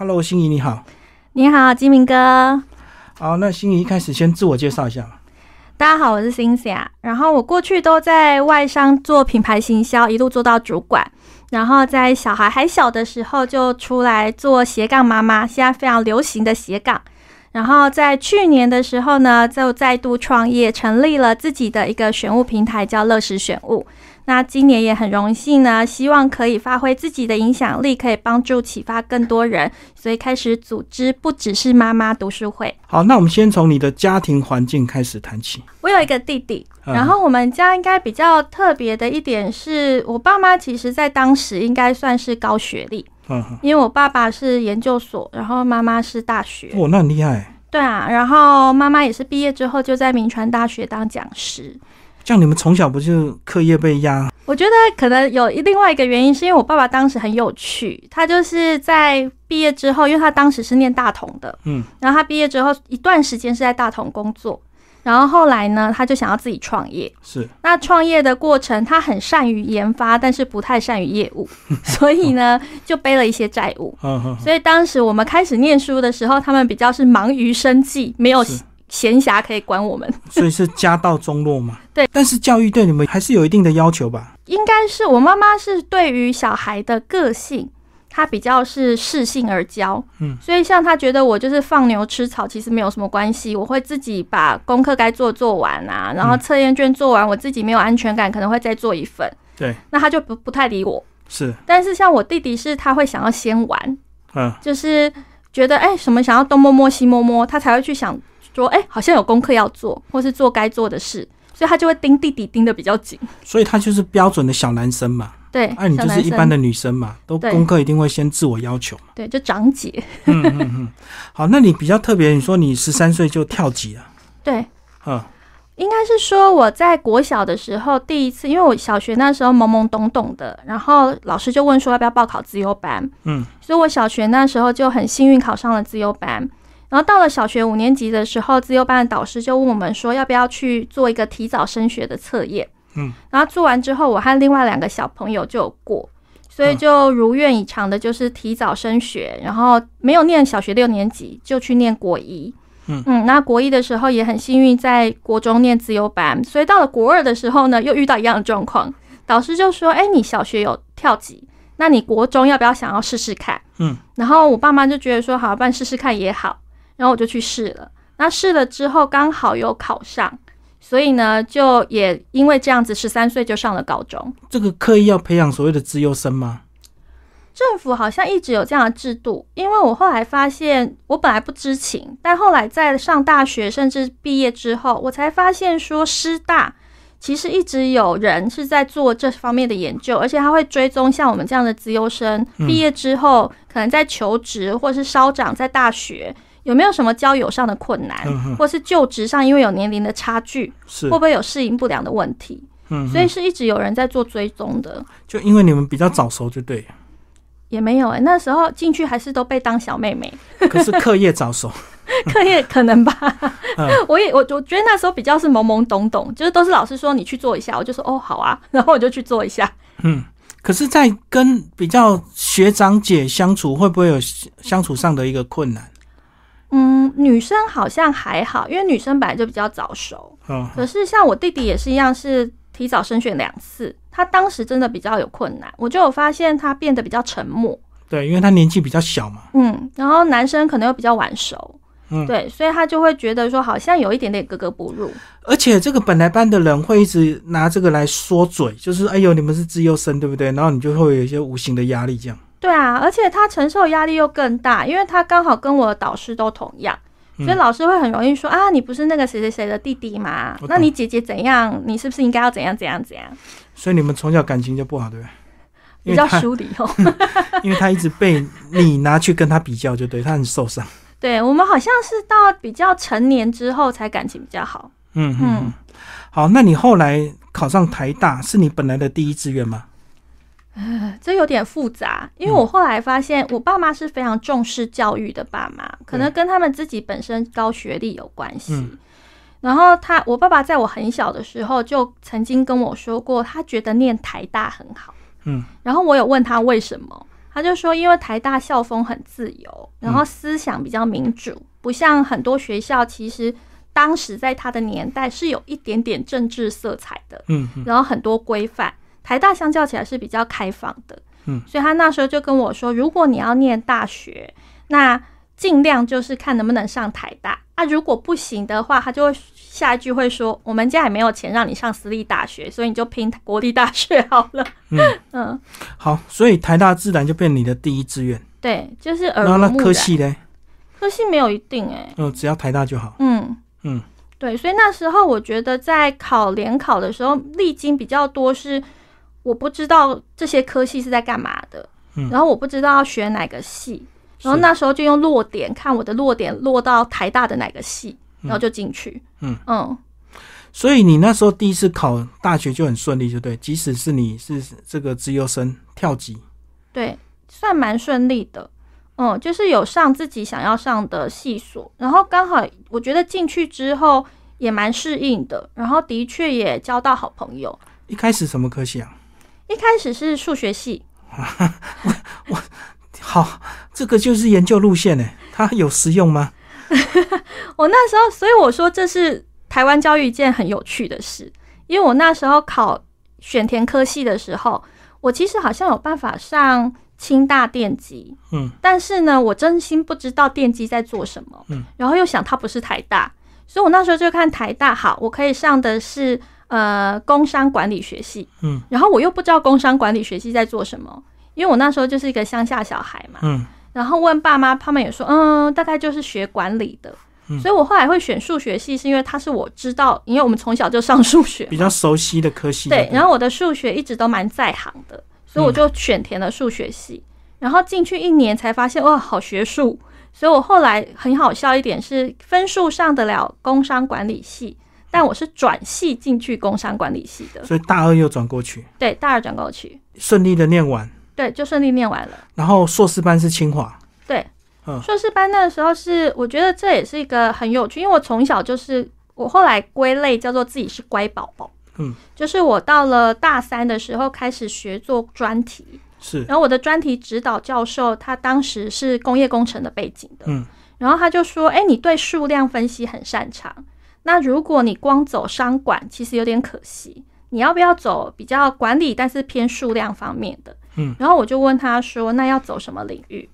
Hello，心怡你好。你好，金明哥。好，那心怡一开始先自我介绍一下。大家好，我是辛霞。然后我过去都在外商做品牌行销，一路做到主管。然后在小孩还小的时候就出来做斜杠妈妈，现在非常流行的斜杠。然后在去年的时候呢，就再度创业，成立了自己的一个选物平台，叫乐时选物。那今年也很荣幸呢，希望可以发挥自己的影响力，可以帮助启发更多人，所以开始组织不只是妈妈读书会。好，那我们先从你的家庭环境开始谈起。我有一个弟弟，然后我们家应该比较特别的一点是，我爸妈其实在当时应该算是高学历，嗯，因为我爸爸是研究所，然后妈妈是大学。哦，那很厉害。对啊，然后妈妈也是毕业之后就在名传大学当讲师。像你们从小不就课业被压？我觉得可能有另外一个原因，是因为我爸爸当时很有趣，他就是在毕业之后，因为他当时是念大同的，嗯，然后他毕业之后一段时间是在大同工作，然后后来呢，他就想要自己创业。是，那创业的过程，他很善于研发，但是不太善于业务，所以呢，就背了一些债务。所以当时我们开始念书的时候，他们比较是忙于生计，没有。闲暇可以管我们，所以是家道中落嘛？对，但是教育对你们还是有一定的要求吧？应该是我妈妈是对于小孩的个性，她比较是适性而教，嗯，所以像她觉得我就是放牛吃草，其实没有什么关系，我会自己把功课该做做完啊，然后测验卷做完，我自己没有安全感，可能会再做一份，对，那她就不不太理我，是，但是像我弟弟是他会想要先玩，嗯，就是觉得哎什么想要东摸摸西摸摸，他才会去想。说哎，好像有功课要做，或是做该做的事，所以他就会盯弟弟盯的比较紧。所以他就是标准的小男生嘛。对，哎，你就是一般的女生嘛，都功课一定会先自我要求嘛。对，就长姐。嗯嗯嗯。好，那你比较特别，你说你十三岁就跳级了。对。嗯，应该是说我在国小的时候第一次，因为我小学那时候懵懵懂懂的，然后老师就问说要不要报考自由班。嗯。所以我小学那时候就很幸运考上了自由班。然后到了小学五年级的时候，自由班的导师就问我们说，要不要去做一个提早升学的测验？嗯，然后做完之后，我和另外两个小朋友就有过，所以就如愿以偿的，就是提早升学，然后没有念小学六年级，就去念国一。嗯嗯，那国一的时候也很幸运，在国中念自由班，所以到了国二的时候呢，又遇到一样的状况，导师就说：“哎，你小学有跳级，那你国中要不要想要试试看？”嗯，然后我爸妈就觉得说：“好，不然试试看也好。”然后我就去试了，那试了之后刚好有考上，所以呢，就也因为这样子，十三岁就上了高中。这个刻意要培养所谓的资优生吗？政府好像一直有这样的制度，因为我后来发现，我本来不知情，但后来在上大学甚至毕业之后，我才发现说师大其实一直有人是在做这方面的研究，而且他会追踪像我们这样的资优生毕业之后，可能在求职或是稍长在大学。有没有什么交友上的困难，或是就职上因为有年龄的差距，会不会有适应不良的问题？嗯，所以是一直有人在做追踪的。就因为你们比较早熟，就对。也没有哎，那时候进去还是都被当小妹妹。可是课业早熟，课业可能吧。我也我我觉得那时候比较是懵懵懂懂，就是都是老师说你去做一下，我就说哦好啊，然后我就去做一下。嗯，可是，在跟比较学长姐相处，会不会有相处上的一个困难？嗯，女生好像还好，因为女生本来就比较早熟。嗯，可是像我弟弟也是一样，是提早升学两次，他当时真的比较有困难。我就有发现他变得比较沉默。对，因为他年纪比较小嘛。嗯，然后男生可能又比较晚熟。嗯，对，所以他就会觉得说好像有一点点格格不入。而且这个本来班的人会一直拿这个来说嘴，就是哎呦你们是自优生对不对？然后你就会有一些无形的压力这样。对啊，而且他承受压力又更大，因为他刚好跟我的导师都同样，所以老师会很容易说啊，你不是那个谁谁谁的弟弟吗？那你姐姐怎样？你是不是应该要怎样怎样怎样？所以你们从小感情就不好，对不对？比较疏离哦，因为他一直被你拿去跟他比较，就对他很受伤。对我们好像是到比较成年之后才感情比较好。嗯嗯，好，那你后来考上台大是你本来的第一志愿吗？这有点复杂，因为我后来发现，我爸妈是非常重视教育的爸妈，可能跟他们自己本身高学历有关系。然后他，我爸爸在我很小的时候就曾经跟我说过，他觉得念台大很好。嗯，然后我有问他为什么，他就说，因为台大校风很自由，然后思想比较民主，不像很多学校，其实当时在他的年代是有一点点政治色彩的，嗯，然后很多规范。台大相较起来是比较开放的，嗯，所以他那时候就跟我说，如果你要念大学，那尽量就是看能不能上台大。啊，如果不行的话，他就会下一句会说，我们家也没有钱让你上私立大学，所以你就拼国立大学好了。嗯嗯，好，所以台大自然就变你的第一志愿。对，就是耳然后那濡目染。科系嘞，科系没有一定哎、嗯，只要台大就好。嗯嗯，对，所以那时候我觉得在考联考的时候，历经比较多是我不知道这些科系是在干嘛的，嗯然后我不知道要选哪个系，然后那时候就用落点看我的落点落到台大的哪个系，然后就进去。嗯嗯，所以你那时候第一次考大学就很顺利，就对。即使是你是这个资优生跳级，对，算蛮顺利的。嗯，就是有上自己想要上的系所，然后刚好我觉得进去之后也蛮适应的，然后的确也交到好朋友。一开始什么科系啊？一开始是数学系，我好，这个就是研究路线呢，它有实用吗？我那时候，所以我说这是台湾教育一件很有趣的事，因为我那时候考选填科系的时候，我其实好像有办法上清大电机，嗯，但是呢，我真心不知道电机在做什么，嗯，然后又想它不是台大，所以我那时候就看台大，好，我可以上的是呃工商管理学系，嗯，然后我又不知道工商管理学系在做什么，因为我那时候就是一个乡下小孩嘛，嗯，然后问爸妈，他们也说，嗯，大概就是学管理的。嗯所以我后来会选数学系，是因为它是我知道，因为我们从小就上数学，比较熟悉的科系。对。然后我的数学一直都蛮在行的，所以我就选填了数学系。然后进去一年才发现，哇，好学术。所以我后来很好笑一点是，分数上得了工商管理系，但我是转系进去工商管理系的。所以大二又转过去，对，大二转过去，顺利的念完，对，就顺利念完了。然后硕士班是清华。对，嗯。硕士班那个时候是，我觉得这也是一个很有趣，因为我从小就是，我后来归类叫做自己是乖宝宝，嗯，就是我到了大三的时候开始学做专题，是，然后我的专题指导教授他当时是工业工程的背景的，嗯，然后他就说，哎，你对数量分析很擅长，那如果你光走商管，其实有点可惜，你要不要走比较管理但是偏数量方面的？嗯，然后我就问他说，那要走什么领域？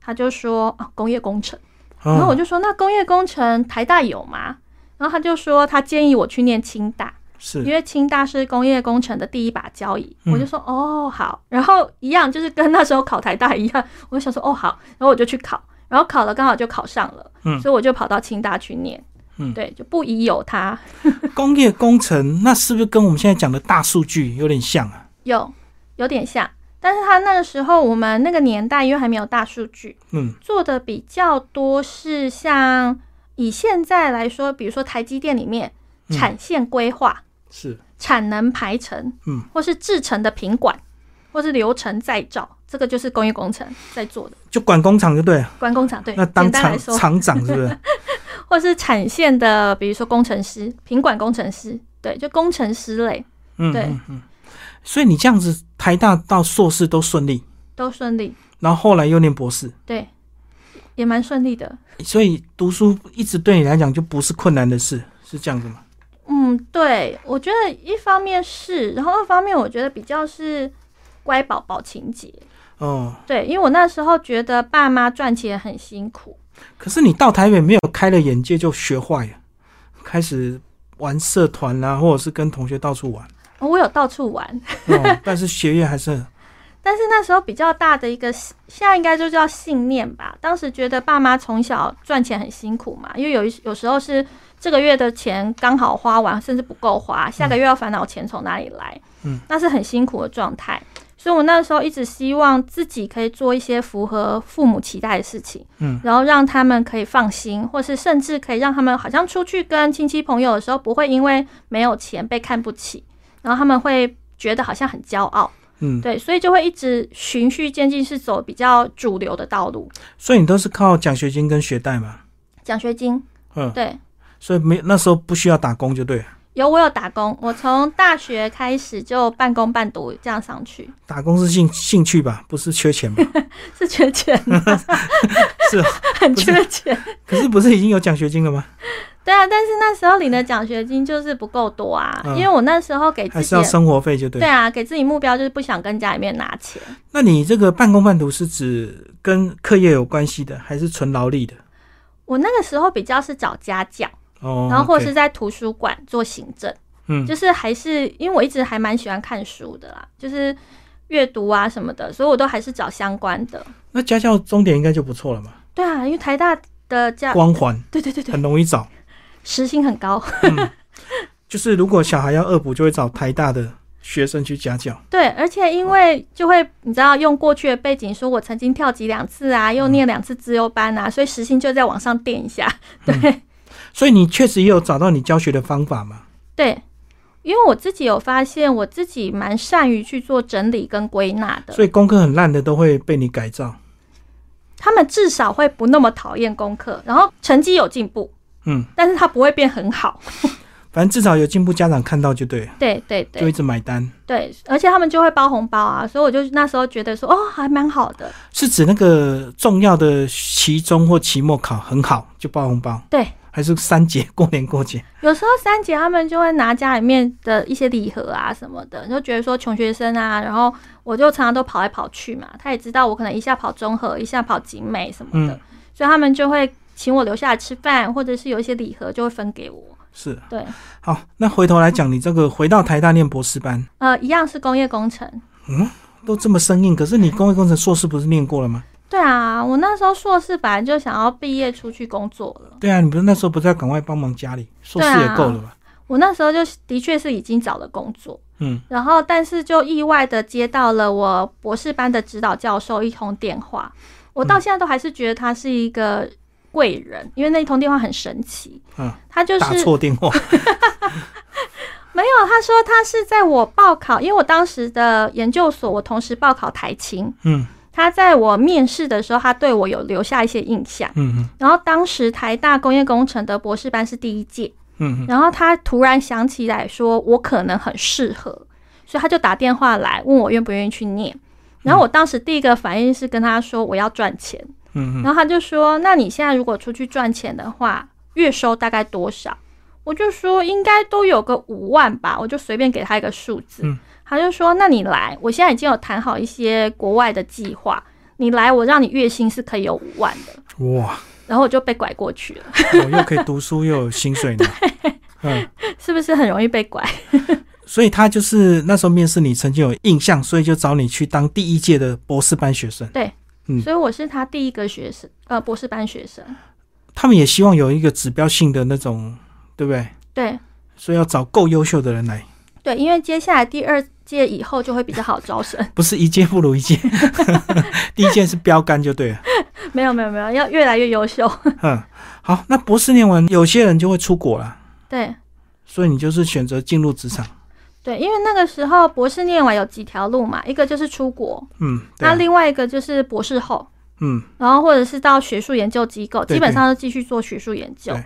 他就说啊，工业工程。然后我哦，就说，那工业工程台大有吗？然后他就说，他建议我去念清大，是因，为清大是工业工程的第一把交椅。嗯我就说，哦，好。然后一样，就是跟那时候考台大一样，我就想说，哦，好。然后我就去考，然后考了，刚好就考上了，嗯所以我就跑到清大去念。嗯对，就不宜有它，工业工程，那是不是跟我们现在讲的大数据有点像啊？有有点像。但是他那个时候，我们那个年代因为还没有大数据，嗯，做的比较多是像以现在来说，比如说台积电里面嗯产线规划、是，产能排程，嗯，或是制成的品管，或是流程再造，这个就是工业工程在做的。就管工厂就对了。管工厂对，那当厂简单来说，厂长是不是？或是产线的，比如说工程师、品管工程师，对，就工程师类嗯，对嗯嗯。所以你这样子，台大到硕士都顺利，都顺利，然后后来又念博士，对，也蛮顺利的。所以读书一直对你来讲就不是困难的事，是这样子吗？嗯，对，我觉得一方面是，然后二方面我觉得比较是乖宝宝情节。哦，对，因为我那时候觉得爸妈赚钱很辛苦，可是你到台北没有开了眼界就学坏了，开始玩社团啦、或者是跟同学到处玩，哦我有到处玩，哦，但是学业还是 但是那时候比较大的一个，现在应该就叫信念吧。当时觉得爸妈从小赚钱很辛苦嘛，因为有一有时候是这个月的钱刚好花完，甚至不够花，下个月要烦恼钱从哪里来，嗯，那是很辛苦的状态。所以我那时候一直希望自己可以做一些符合父母期待的事情，嗯，然后让他们可以放心，或是甚至可以让他们好像出去跟亲戚朋友的时候，不会因为没有钱被看不起，然后他们会觉得好像很骄傲。嗯，对，所以就会一直循序渐进，是走比较主流的道路。所以你都是靠奖学金跟学贷嘛，奖学金，嗯，对，所以没那时候不需要打工就对了，有，我有打工。我从大学开始就半工半读这样上去。打工是兴兴趣吧，不是缺钱吧？是缺钱，是很缺钱。可是不是已经有奖学金了吗？对啊，但是那时候领的奖学金就是不够多啊，因为我那时候给自己还是要生活费就对。对啊，给自己目标就是不想跟家里面拿钱。那你这个半工半读是指跟课业有关系的，还是纯劳力的？我那个时候比较是找家教，哦，然后或者是在图书馆做行政，嗯，就是还是因为我一直还蛮喜欢看书的啦，就是阅读啊什么的，所以我都还是找相关的。那家教终点应该就不错了嘛？对啊，因为台大的家光环，对对对对，很容易找。时薪很高，就是如果小孩要恶补，就会找台大的学生去家教。对，而且因为就会你知道用过去的背景，说我曾经跳级两次啊，又念两次自优班啊，所以时薪就在往上垫一下。对，所以你确实也有找到你教学的方法吗？对，因为我自己有发现，我自己蛮善于去做整理跟归纳的，所以功课很烂的都会被你改造。他们至少会不那么讨厌功课，然后成绩有进步。嗯，但是他不会变很好，反正至少有进步，家长看到就对，对对对，就一直买单，对，而且他们就会包红包啊，所以我就那时候觉得说，哦，还蛮好的，是指那个重要的期中或期末考很好就包红包，对，还是三节过年过节，有时候三节他们就会拿家里面的一些礼盒啊什么的，就觉得说穷学生啊，然后我就常常都跑来跑去嘛，他也知道我可能一下跑中和，一下跑景美什么的，所以他们就会。请我留下来吃饭，或者是有一些礼盒，就会分给我。是对。好，那回头来讲，你这个回到台大念博士班，呃，一样是工业工程。嗯，都这么生硬，可是你工业工程硕士不是念过了吗？对啊，我那时候硕士本来就想要毕业出去工作了。对啊，你不是那时候不是要赶快帮忙家里？硕士也够了吧？我那时候就的确是已经找了工作，嗯，然后但是就意外的接到了我博士班的指导教授一通电话，我到现在都还是觉得他是一个。贵人，因为那一通电话很神奇。嗯，他就是打错电话，没有。他说他是在我报考，因为我当时的研究所，我同时报考台青。嗯，他在我面试的时候，他对我有留下一些印象。嗯嗯。然后当时台大工业工程的博士班是第一届。嗯然后他突然想起来说，我可能很适合，所以他就打电话来问我愿不愿意去念。然后我当时第一个反应是跟他说，我要赚钱。嗯，然后他就说：“那你现在如果出去赚钱的话，月收大概多少？”我就说：“应该都有个五万吧。”我就随便给他一个数字。嗯，他就说：“那你来，我现在已经有谈好一些国外的计划，你来，我让你月薪是可以有五万的。”哇！然后我就被拐过去了。我又可以读书又有薪水呢。嗯，是不是很容易被拐？所以他就是那时候面试你曾经有印象，所以就找你去当第一届的博士班学生。对。所以我是他第一个学生，呃，博士班学生。他们也希望有一个指标性的那种，对不对？对。所以要找够优秀的人来。对，因为接下来第二届以后就会比较好招生。不是一届不如一届，第一届是标杆就对了。没有没有没有，要越来越优秀。嗯，好，那博士念完，有些人就会出国了。对。所以你就是选择进入职场。对，因为那个时候博士念完有几条路嘛，一个就是出国，嗯，那另外一个就是博士后，嗯，然后或者是到学术研究机构，基本上都继续做学术研究。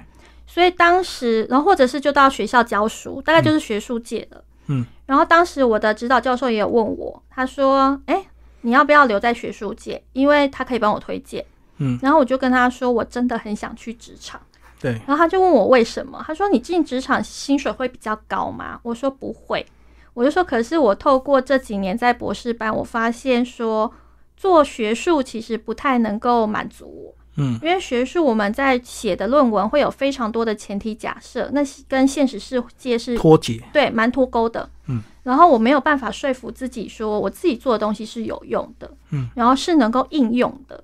所以当时，然后或者是就到学校教书，大概就是学术界的，嗯。然后当时我的指导教授也有问我，他说：“哎，你要不要留在学术界？因为他可以帮我推荐。”嗯，然后我就跟他说：“我真的很想去职场。”对，然后他就问我为什么？他说：“你进职场薪水会比较高吗？”我说：“不会。”我就说：“可是我透过这几年在博士班，我发现说做学术其实不太能够满足我。嗯，因为学术我们在写的论文会有非常多的前提假设，那跟现实世界是脱节，对，蛮脱钩的。嗯，然后我没有办法说服自己说我自己做的东西是有用的，嗯，然后是能够应用的。”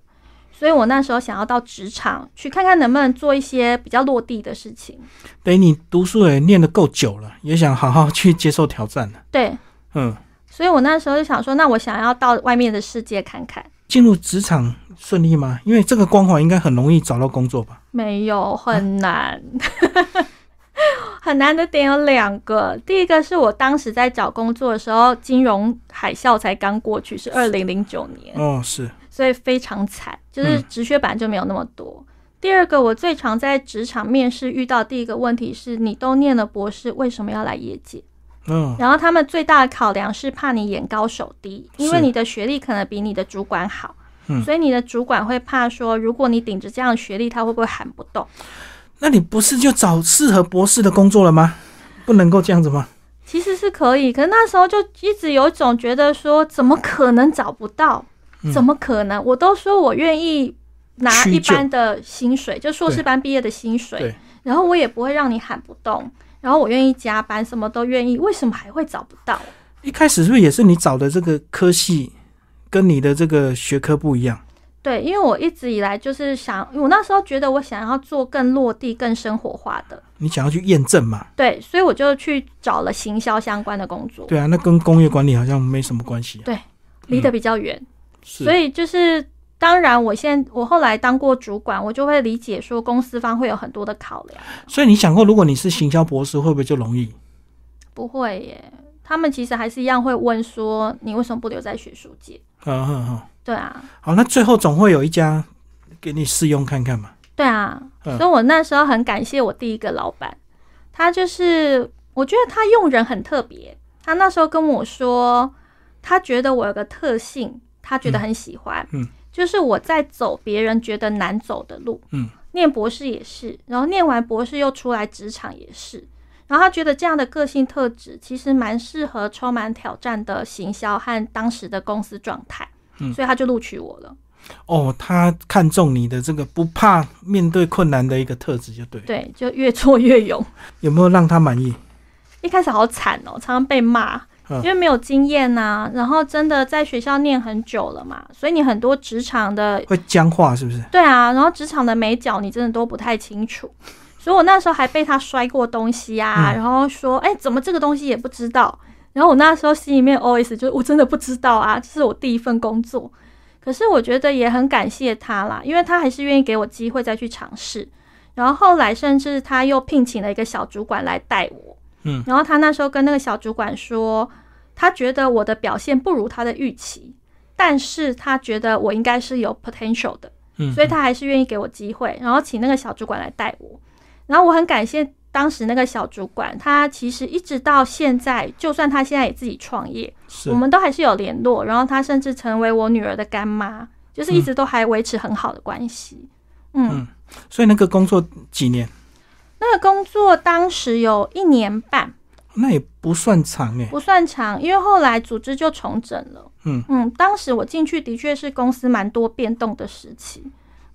所以我那时候想要到职场去看看能不能做一些比较落地的事情。等你读书也念得够久了，也想好好去接受挑战了。对，嗯，所以我那时候就想说，那我想要到外面的世界看看。进入职场顺利吗？因为这个光环应该很容易找到工作吧？没有，很难。很难的点有两个，第一个是我当时在找工作的时候，金融海啸才刚过去，是二零零九年。哦，是。所以非常惨，就是职缺本来就没有那么多。第二个，我最常在职场面试遇到第一个问题是：你都念了博士，为什么要来业界？嗯，然后他们最大的考量是怕你眼高手低，因为你的学历可能比你的主管好，所以你的主管会怕说，如果你顶着这样的学历，他会不会喊不动？那你不是就找适合博士的工作了吗？不能够这样子吗？其实是可以，可是那时候就一直有一种觉得说，怎么可能找不到？怎么可能？我都说我愿意拿一般的薪水，就硕士班毕业的薪水，然后我也不会让你喊不动，然后我愿意加班，什么都愿意，为什么还会找不到？一开始是不是也是你找的这个科系跟你的这个学科不一样？对，因为我一直以来就是想，我那时候觉得我想要做更落地、更生活化的。你想要去验证嘛？对，所以我就去找了行销相关的工作。对啊，那跟工业管理好像没什么关系。对，离得比较远。所以就是，当然，我现我后来当过主管，我就会理解说公司方会有很多的考量。所以你想过，如果你是行销博士，会不会就容易？不会耶，他们其实还是一样会问说，你为什么不留在学术界？嗯嗯嗯，对啊。好，那最后总会有一家给你试用看看嘛。对啊，所以我那时候很感谢我第一个老板，他就是我觉得他用人很特别。他那时候跟我说，他觉得我有个特性。他觉得很喜欢，嗯，就是我在走别人觉得难走的路，嗯，念博士也是，然后念完博士又出来职场也是，然后他觉得这样的个性特质其实蛮适合充满挑战的行销和当时的公司状态，嗯，所以他就录取我了。哦，他看中你的这个不怕面对困难的一个特质，就对，对，就越挫越勇。有没有让他满意？一开始好惨哦，常常被骂。因为没有经验呐，然后真的在学校念很久了嘛，所以你很多职场的会僵化，是不是？对啊，然后职场的美角你真的都不太清楚，所以我那时候还被他摔过东西啊，然后说，哎，怎么这个东西也不知道？然后我那时候心里面 OS 就是我真的不知道啊，这是我第一份工作，可是我觉得也很感谢他啦，因为他还是愿意给我机会再去尝试，然后后来甚至他又聘请了一个小主管来带我。嗯，然后他那时候跟那个小主管说，他觉得我的表现不如他的预期，但是他觉得我应该是有 potential 的，嗯，所以他还是愿意给我机会，然后请那个小主管来带我。然后我很感谢当时那个小主管，他其实一直到现在，就算他现在也自己创业，我们都还是有联络。然后他甚至成为我女儿的干妈，就是一直都还维持很好的关系。嗯，所以那个工作几年？那个工作当时有一年半，那也不算长哎，不算长，因为后来组织就重整了。嗯嗯，当时我进去的确是公司蛮多变动的时期，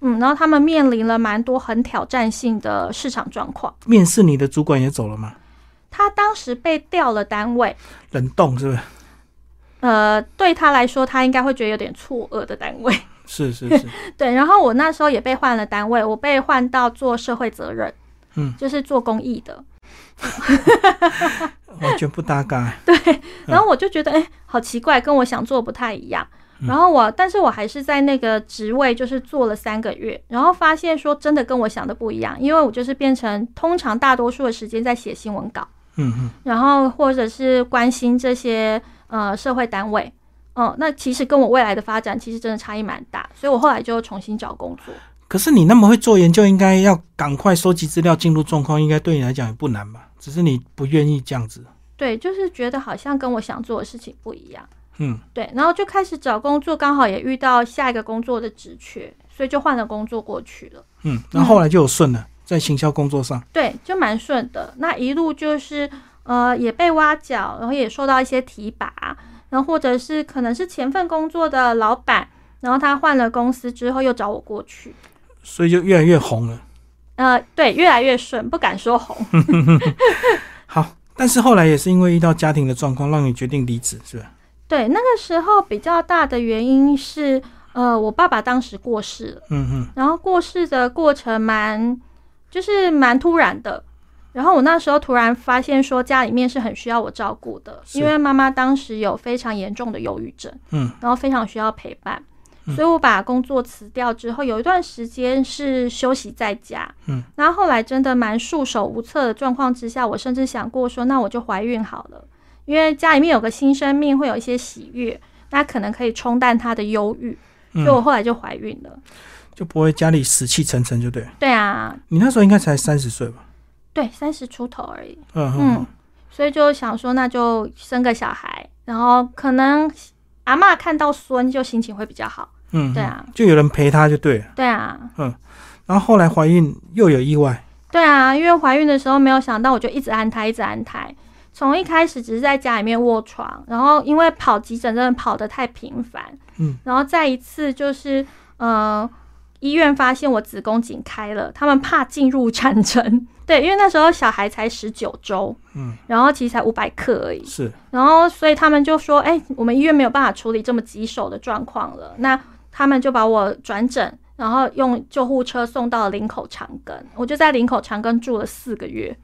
嗯，然后他们面临了蛮多很挑战性的市场状况。面试你的主管也走了吗？他当时被调了单位，冷冻是不是？呃，对他来说，他应该会觉得有点错愕的单位。是是是，对。然后我那时候也被换了单位，我被换到做社会责任。嗯，就是做公益的，完全不搭嘎。对，然后我就觉得，哎，好奇怪，跟我想做不太一样。然后我，但是我还是在那个职位，就是做了三个月，然后发现说，真的跟我想的不一样，因为我就是变成通常大多数的时间在写新闻稿，嗯嗯，然后或者是关心这些呃社会单位，嗯，那其实跟我未来的发展其实真的差异蛮大，所以我后来就重新找工作。可是你那么会做研究，应该要赶快收集资料，进入状况，应该对你来讲也不难吧？只是你不愿意这样子。对，就是觉得好像跟我想做的事情不一样。嗯，对，然后就开始找工作，刚好也遇到下一个工作的职缺，所以就换了工作过去了。嗯，然后后来就有顺了，在行销工作上。对，就蛮顺的。那一路就是呃，也被挖角，然后也受到一些提拔，然后或者是可能是前份工作的老板，然后他换了公司之后又找我过去。所以就越来越红了，呃，对，越来越顺，不敢说红。好，但是后来也是因为遇到家庭的状况，让你决定离职，是吧？对，那个时候比较大的原因是，呃，我爸爸当时过世了，嗯嗯，然后过世的过程蛮，就是蛮突然的，然后我那时候突然发现说家里面是很需要我照顾的，因为妈妈当时有非常严重的忧郁症，嗯，然后非常需要陪伴。所以我把工作辞掉之后，有一段时间是休息在家。嗯，然后后来真的蛮束手无策的状况之下，我甚至想过说，那我就怀孕好了，因为家里面有个新生命，会有一些喜悦，那可能可以冲淡他的忧郁。所以我后来就怀孕了。就不会家里死气沉沉，就对。对啊，你那时候应该才三十岁吧？对，三十出头而已。嗯嗯，所以就想说，那就生个小孩，然后可能阿妈看到孙就心情会比较好。嗯，对啊，就有人陪她就对了。对啊，嗯，然后后来怀孕又有意外。对啊，因为怀孕的时候没有想到，我就一直安胎，一直安胎。从一开始只是在家里面卧床，然后因为跑急诊真的跑得太频繁，嗯，然后再一次就是呃，医院发现我子宫颈开了，他们怕进入产程，对，因为那时候小孩才十九周，嗯，然后其实才五百克而已，是，然后所以他们就说，哎，我们医院没有办法处理这么棘手的状况了，那他们就把我转诊，然后用救护车送到林口长庚，我就在林口长庚住了四个月。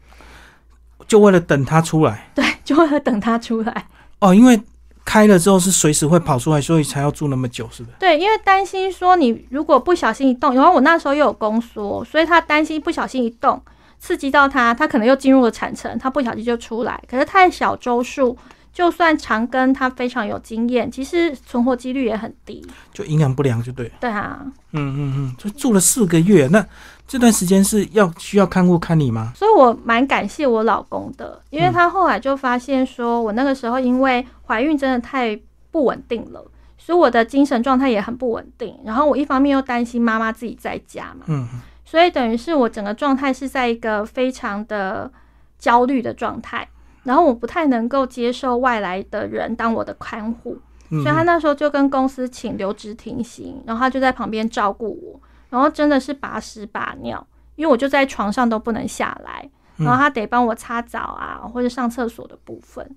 就为了等他出来，对，就为了等他出来。哦，因为开了之后是随时会跑出来，所以才要住那么久，是不是？对，因为担心说你如果不小心一动，然后我那时候又有宫缩，所以他担心不小心一动刺激到他，他可能又进入了产程，他不小心就出来。可是太小周数。就算长庚他非常有经验，其实存活几率也很低，就营养不良就对。对啊，嗯嗯嗯，就住了四个月，那这段时间是要需要看护看你吗？所以我蛮感谢我老公的，因为他后来就发现说我那个时候因为怀孕真的太不稳定了，所以我的精神状态也很不稳定。然后我一方面又担心妈妈自己在家嘛，嗯，所以等于是我整个状态是在一个非常的焦虑的状态。然后我不太能够接受外来的人当我的看护，所以他那时候就跟公司请留职停薪，然后他就在旁边照顾我，然后真的是把屎把尿，因为我就在床上都不能下来，然后他得帮我擦澡啊或者上厕所的部分。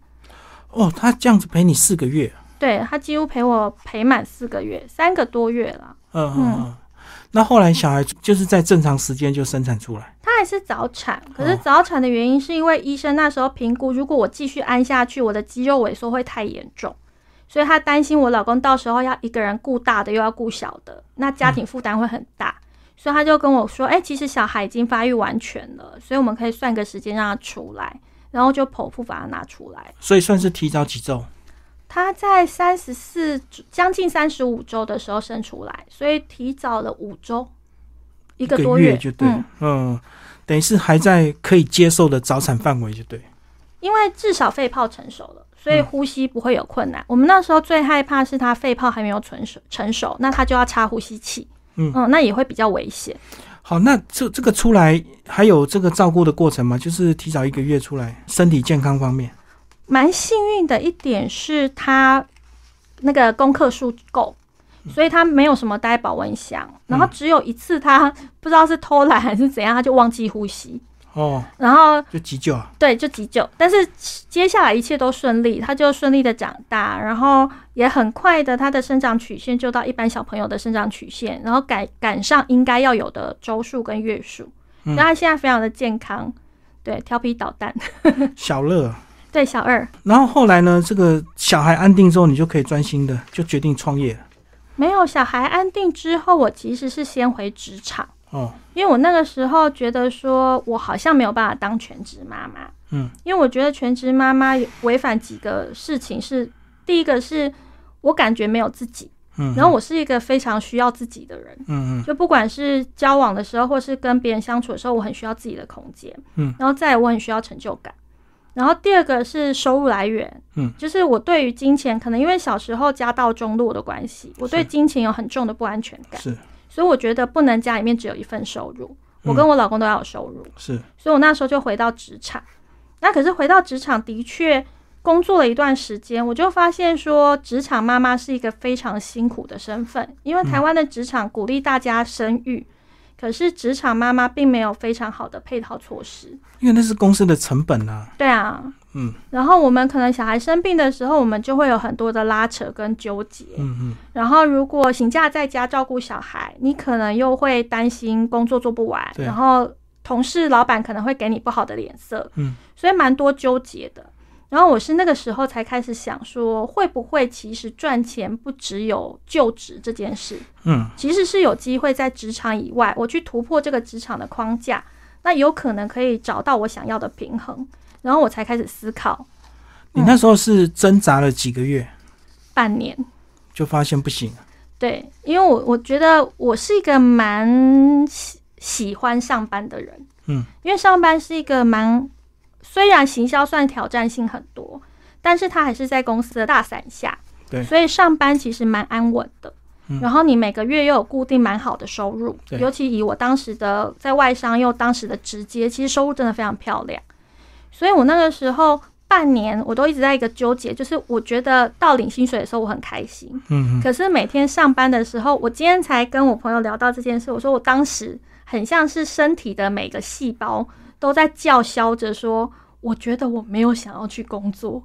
哦，他这样子陪你四个月？对他几乎陪我陪满四个月，三个多月了。嗯嗯。那后来小孩就是在正常时间就生产出来，他还是早产，可是早产的原因是因为医生那时候评估，如果我继续安下去，我的肌肉萎缩会太严重，所以他担心我老公到时候要一个人顾大的又要顾小的，那家庭负担会很大，所以他就跟我说，哎，其实小孩已经发育完全了，所以我们可以算个时间让他出来，然后就剖腹把他拿出来，所以算是提早几周。他在三十四将近三十五周的时候生出来，所以提早了五周，一个多月就对，嗯，等于是还在可以接受的早产范围就对。因为至少肺泡成熟了，所以呼吸不会有困难。我们那时候最害怕是他肺泡还没有成熟，成熟那他就要插呼吸器，嗯嗯，那也会比较危险。好，那这这个出来还有这个照顾的过程吗？就是提早一个月出来，身体健康方面。蛮幸运的一点是他那个功课数够，所以他没有什么待保温箱。然后只有一次他不知道是偷懒还是怎样，他就忘记呼吸哦，然后就急救啊。对，就急救。但是接下来一切都顺利，他就顺利的长大，然后也很快的他的生长曲线就到一般小朋友的生长曲线，然后赶赶上应该要有的周数跟月数。那他现在非常的健康，对，调皮捣蛋，小乐。对小二，然后后来呢？这个小孩安定之后，你就可以专心的就决定创业了。没有小孩安定之后，我其实是先回职场。哦，因为我那个时候觉得说我好像没有办法当全职妈妈。嗯，因为我觉得全职妈妈违反几个事情，是第一个是我感觉没有自己，嗯，然后我是一个非常需要自己的人，嗯嗯，就不管是交往的时候，或是跟别人相处的时候，我很需要自己的空间，嗯，然后再我很需要成就感。然后第二个是收入来源，嗯，就是我对于金钱，可能因为小时候家道中落的关系，我对金钱有很重的不安全感，是，所以我觉得不能家里面只有一份收入，我跟我老公都要有收入，是，所以我那时候就回到职场，那可是回到职场的确工作了一段时间，我就发现说，职场妈妈是一个非常辛苦的身份，因为台湾的职场鼓励大家生育。可是职场妈妈并没有非常好的配套措施，因为那是公司的成本啊。对啊，嗯。然后我们可能小孩生病的时候，我们就会有很多的拉扯跟纠结。嗯嗯。然后如果请假在家照顾小孩，你可能又会担心工作做不完，然后同事、老板可能会给你不好的脸色。嗯。所以蛮多纠结的。然后我是那个时候才开始想说，会不会其实赚钱不只有就职这件事，嗯，其实是有机会在职场以外，我去突破这个职场的框架，那有可能可以找到我想要的平衡。然后我才开始思考。你那时候是挣扎了几个月？半年，就发现不行。对，因为我我觉得我是一个蛮喜喜欢上班的人，嗯，因为上班是一个蛮虽然行销算挑战性很多，但是它还是在公司的大伞下，对，所以上班其实蛮安稳的。然后你每个月又有固定蛮好的收入，尤其以我当时的在外商又当时的直接，其实收入真的非常漂亮。所以我那个时候半年我都一直在一个纠结，就是我觉得到领薪水的时候我很开心，嗯，可是每天上班的时候，我今天才跟我朋友聊到这件事，我说我当时很像是身体的每个细胞都在叫嚣着说，我觉得我没有想要去工作。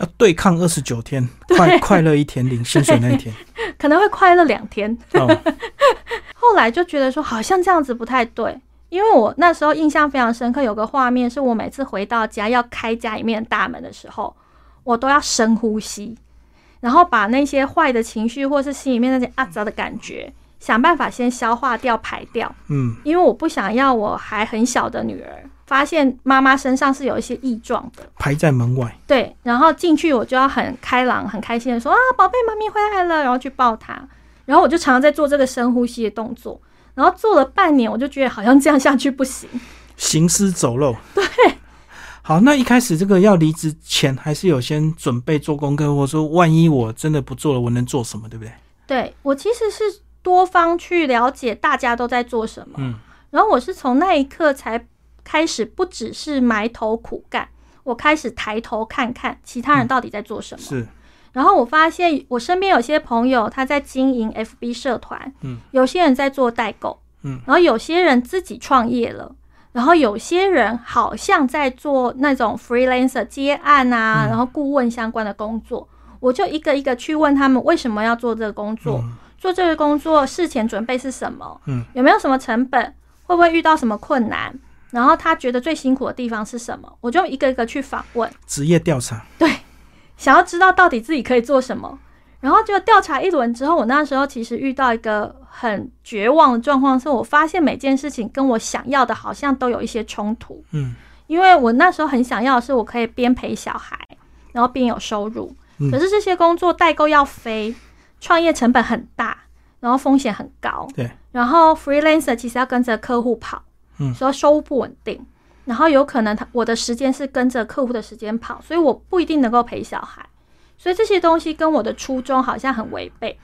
要对抗二十九天，快快乐一天领 薪水那一天，可能会快乐两天。后来就觉得说，好像这样子不太对，因为我那时候印象非常深刻，有个画面是我每次回到家要开家里面的大门的时候，我都要深呼吸，然后把那些坏的情绪或是心里面那些阿杂的感觉，想办法先消化掉、排掉。嗯，因为我不想要我还很小的女儿。发现妈妈身上是有一些异状的，排在门外。对，然后进去我就要很开朗、很开心的说啊，宝贝，妈咪回来了，然后去抱她。然后我就常常在做这个深呼吸的动作，然后做了半年，我就觉得好像这样下去不行，行尸走肉。对，好，那一开始这个要离职前，还是有先准备做功课，或者说万一我真的不做了，我能做什么，对不对？对我其实是多方去了解大家都在做什么，嗯，然后我是从那一刻才。开始不只是埋头苦干，我开始抬头看看其他人到底在做什么。是，然后我发现我身边有些朋友他在经营 FB 社团，嗯，有些人在做代购，嗯，然后有些人自己创业了，然后有些人好像在做那种 freelancer 接案啊，然后顾问相关的工作。我就一个一个去问他们为什么要做这个工作，做这个工作事前准备是什么，嗯，有没有什么成本，会不会遇到什么困难？然后他觉得最辛苦的地方是什么？我就一个一个去访问，职业调查。对，想要知道到底自己可以做什么。然后就调查一轮之后，我那时候其实遇到一个很绝望的状况，是我发现每件事情跟我想要的好像都有一些冲突。嗯，因为我那时候很想要的是我可以边陪小孩，然后边有收入。可是这些工作代购要飞，创业成本很大，然后风险很高。对，然后 freelancer 其实要跟着客户跑。嗯，所以收入不稳定，然后有可能他我的时间是跟着客户的时间跑，所以我不一定能够陪小孩，所以这些东西跟我的初衷好像很违背。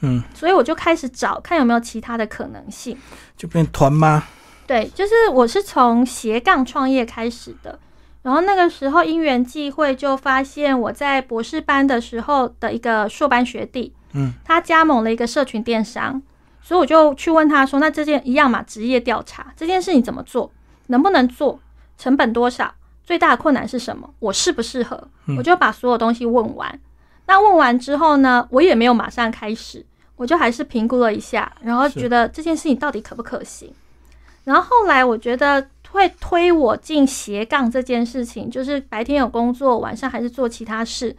嗯，所以我就开始找看有没有其他的可能性，就变团吗？对，就是我是从斜杠创业开始的，然后那个时候因缘际会就发现我在博士班的时候的一个硕班学弟，嗯，他加盟了一个社群电商。所以我就去问他说：“那这件一样嘛？职业调查这件事你怎么做？能不能做？成本多少？最大的困难是什么？我适不适合？”我就把所有东西问完。那问完之后呢，我也没有马上开始，我就还是评估了一下，然后觉得这件事情到底可不可行。然后后来我觉得会推我进斜杠这件事情，就是白天有工作，晚上还是做其他事，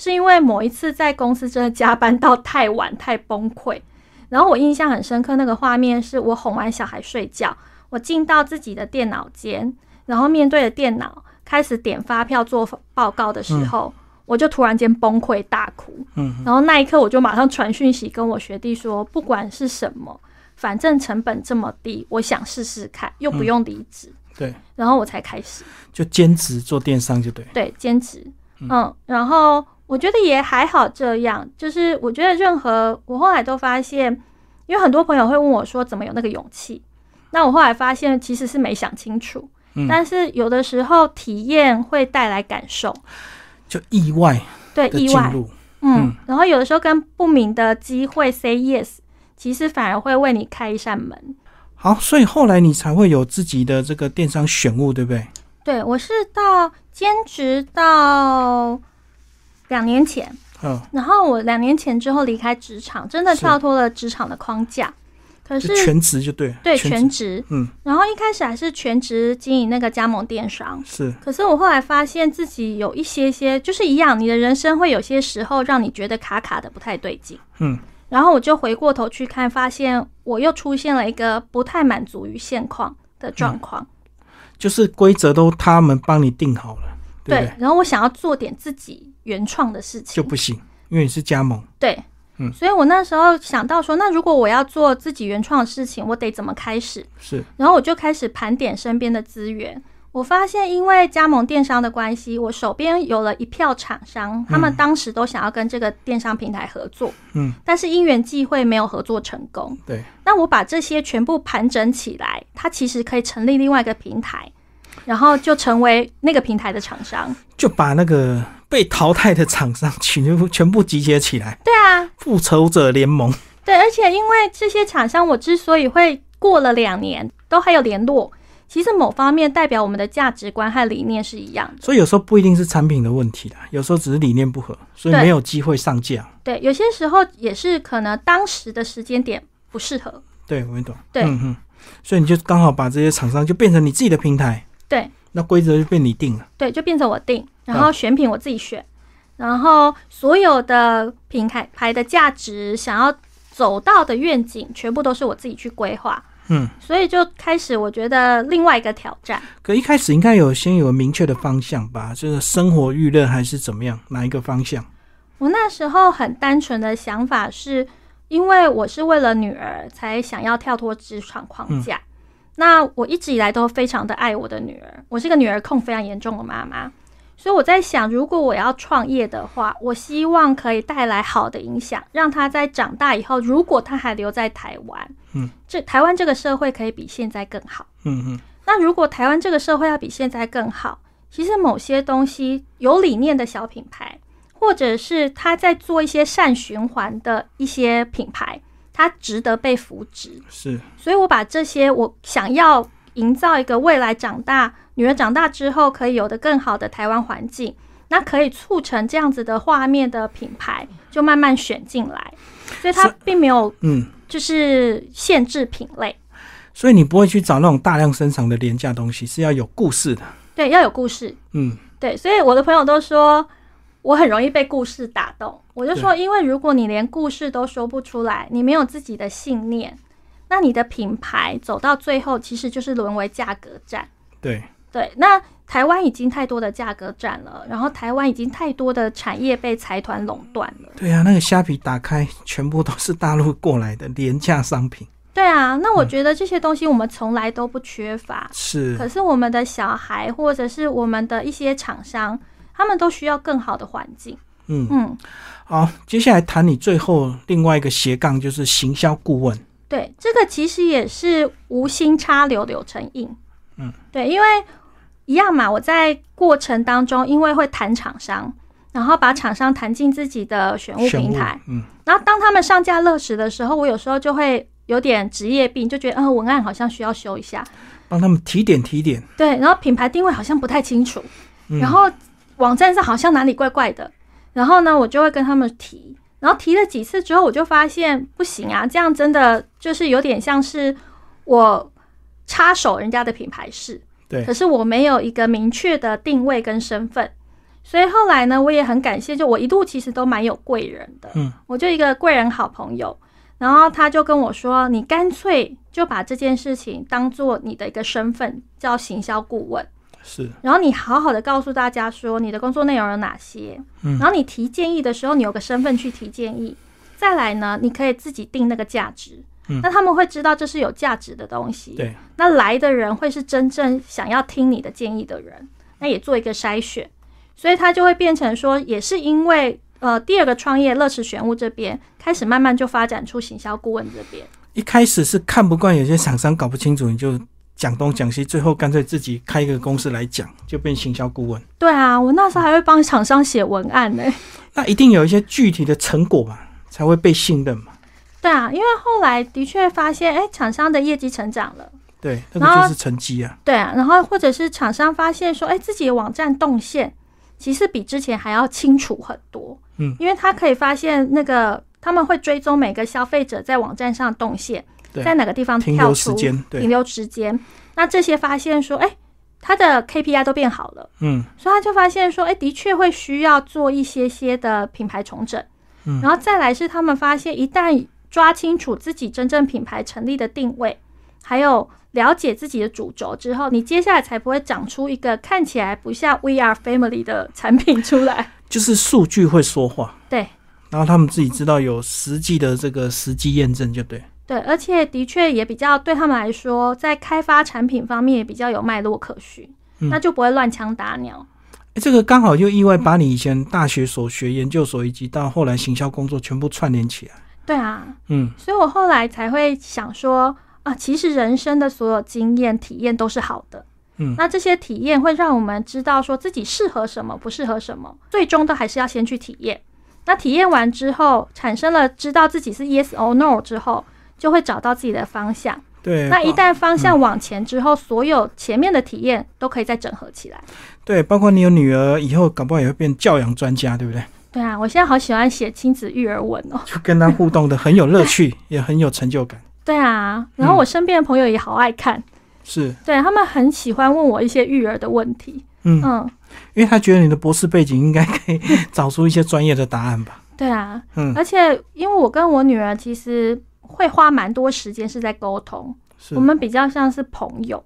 是因为某一次在公司真的加班到太晚，太崩溃。然后我印象很深刻，那个画面是我哄完小孩睡觉，我进到自己的电脑间，然后面对着电脑开始点发票做报告的时候，我就突然间崩溃大哭。嗯，然后那一刻我就马上传讯息跟我学弟说，不管是什么，反正成本这么低，我想试试看，又不用离职。对，然后我才开始就兼职做电商就对。对，兼职。嗯，然后。我觉得也还好，这样就是我觉得任何我后来都发现，因为很多朋友会问我说怎么有那个勇气，那我后来发现其实是没想清楚，但是有的时候体验会带来感受，就意外对意外，嗯，然后有的时候跟不明的机会 say yes，其实反而会为你开一扇门。好，所以后来你才会有自己的这个电商选物，对不对？对，我是到兼职到。两年前，嗯，然后我两年前之后离开职场，真的跳脱了职场的框架。可是全职就对，对全职，嗯。然后一开始还是全职经营那个加盟电商，是。可是我后来发现自己有一些些，就是一样，你的人生会有些时候让你觉得卡卡的，不太对劲，嗯。然后我就回过头去看，发现我又出现了一个不太满足于现况的状况，就是规则都他们帮你定好了，对。然后我想要做点自己。原创的事情就不行，因为你是加盟。对，嗯，所以我那时候想到说，那如果我要做自己原创的事情，我得怎么开始？是，然后我就开始盘点身边的资源。我发现，因为加盟电商的关系，我手边有了一票厂商，他们当时都想要跟这个电商平台合作，嗯，但是因缘际会没有合作成功。对，那我把这些全部盘整起来，它其实可以成立另外一个平台，然后就成为那个平台的厂商，就把那个被淘汰的厂商全部全部集结起来。对啊，复仇者联盟。对，而且因为这些厂商，我之所以会过了两年都还有联络。其实某方面代表我们的价值观和理念是一样的，所以有时候不一定是产品的问题啦，有时候只是理念不合，所以没有机会上架。对，有些时候也是可能当时的时间点不适合。对，我懂。对，嗯嗯，所以你就刚好把这些厂商就变成你自己的平台。对，那规则就被你定了。对，就变成我定，然后选品我自己选，然后所有的品牌牌的价值、想要走到的愿景，全部都是我自己去规划。嗯，所以就开始，我觉得另外一个挑战。可一开始应该有先有明确的方向吧，就是生活娱乐还是怎么样？哪一个方向？我那时候很单纯的想法是，因为我是为了女儿才想要跳脱职场框架。那我一直以来都非常的爱我的女儿，我是个女儿控非常严重的妈妈。所以我在想，如果我要创业的话，我希望可以带来好的影响，让她在长大以后，如果她还留在台湾，嗯，这台湾这个社会可以比现在更好，嗯嗯。那如果台湾这个社会要比现在更好，其实某些东西有理念的小品牌，或者是他在做一些善循环的一些品牌，它值得被扶植。是，所以我把这些我想要营造一个未来长大。女儿长大之后可以有的更好的台湾环境，那可以促成这样子的画面的品牌就慢慢选进来，所以它并没有嗯，就是限制品类。所以你不会去找那种大量生产的廉价东西，是要有故事的。对，要有故事。嗯，对。所以我的朋友都说我很容易被故事打动，我就说，因为如果你连故事都说不出来，你没有自己的信念，那你的品牌走到最后其实就是沦为价格战。对。对，那台湾已经太多的价格战了，然后台湾已经太多的产业被财团垄断了。对啊，那个虾皮打开，全部都是大陆过来的廉价商品。对啊，那我觉得这些东西我们从来都不缺乏。是，可是我们的小孩或者是我们的一些厂商，他们都需要更好的环境。嗯嗯，好，接下来谈你最后另外一个斜杠，就是行销顾问。对，这个其实也是无心插柳柳成荫。嗯，对，因为。一样嘛，我在过程当中，因为会谈厂商，然后把厂商谈进自己的选物平台，嗯，然后当他们上架乐时的时候，我有时候就会有点职业病，就觉得嗯，文案好像需要修一下，帮他们提点提点。对，然后品牌定位好像不太清楚，然后网站上好像哪里怪怪的，然后呢，我就会跟他们提，然后提了几次之后，我就发现不行啊，这样真的就是有点像是我插手人家的品牌式。可是我没有一个明确的定位跟身份，所以后来呢，我也很感谢，就我一度其实都蛮有贵人的，嗯，我就一个贵人好朋友，然后他就跟我说，你干脆就把这件事情当做你的一个身份，叫行销顾问，是，然后你好好的告诉大家说你的工作内容有哪些，嗯，然后你提建议的时候，你有个身份去提建议，再来呢，你可以自己定那个价值。那他们会知道这是有价值的东西，对。那来的人会是真正想要听你的建议的人，那也做一个筛选，所以他就会变成说，也是因为呃第二个创业乐池玄物这边开始慢慢就发展出行销顾问这边。一开始是看不惯有些厂商搞不清楚，你就讲东讲西，最后干脆自己开一个公司来讲，就变行销顾问。对啊，我那时候还会帮厂商写文案呢。那一定有一些具体的成果嘛，才会被信任嘛。对啊，因为后来的确发现，哎，厂商的业绩成长了，对，那个就是成绩啊。对啊，然后或者是厂商发现说，哎，自己的网站动线其实比之前还要清楚很多。嗯，因为他可以发现那个他们会追踪每个消费者在网站上动线，在哪个地方停留时间，停留时间。那这些发现说，哎，他的 KPI 都变好了。嗯，所以他就发现说，哎，的确会需要做一些些的品牌重整。嗯，然后再来是他们发现一旦抓清楚自己真正品牌成立的定位，还有了解自己的主轴之后，你接下来才不会长出一个看起来不像 We Are Family 的产品出来。就是数据会说话。对然后他们自己知道有实际的这个实际验证，就对。对，而且的确也比较对他们来说，在开发产品方面也比较有脉络可循，那就不会乱枪打鸟。这个刚好就意外把你以前大学所学、研究所以及到后来行销工作全部串联起来。对啊，嗯，所以我后来才会想说啊，其实人生的所有经验、体验都是好的。嗯，那这些体验会让我们知道说自己适合什么，不适合什么，最终都还是要先去体验。那体验完之后，产生了知道自己是 yes or no 之后。就会找到自己的方向。对，那一旦方向往前之后，所有前面的体验都可以再整合起来。对，包括你有女儿，以后搞不好也会变教养专家，对不对？对啊，我现在好喜欢写亲子育儿文哦，就跟他互动的很有乐趣，也很有成就感。对啊，然后我身边的朋友也好爱看，是对他们很喜欢问我一些育儿的问题。嗯嗯，因为他觉得你的博士背景应该可以 找出一些专业的答案吧？对啊，嗯，而且因为我跟我女儿其实。会花蛮多时间是在沟通，我们比较像是朋友。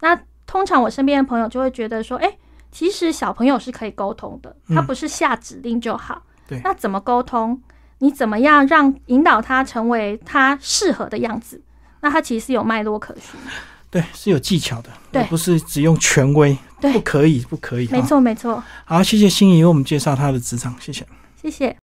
那通常我身边的朋友就会觉得说，哎，其实小朋友是可以沟通的，他不是下指令就好。对，那怎么沟通？你怎么样让引导他成为他适合的样子？那他其实是有脉络可循，对，是有技巧的，对，不是只用权威，对不可以，不可以。没错，没错。好，谢谢心仪为我们介绍他的职场，谢谢，谢谢。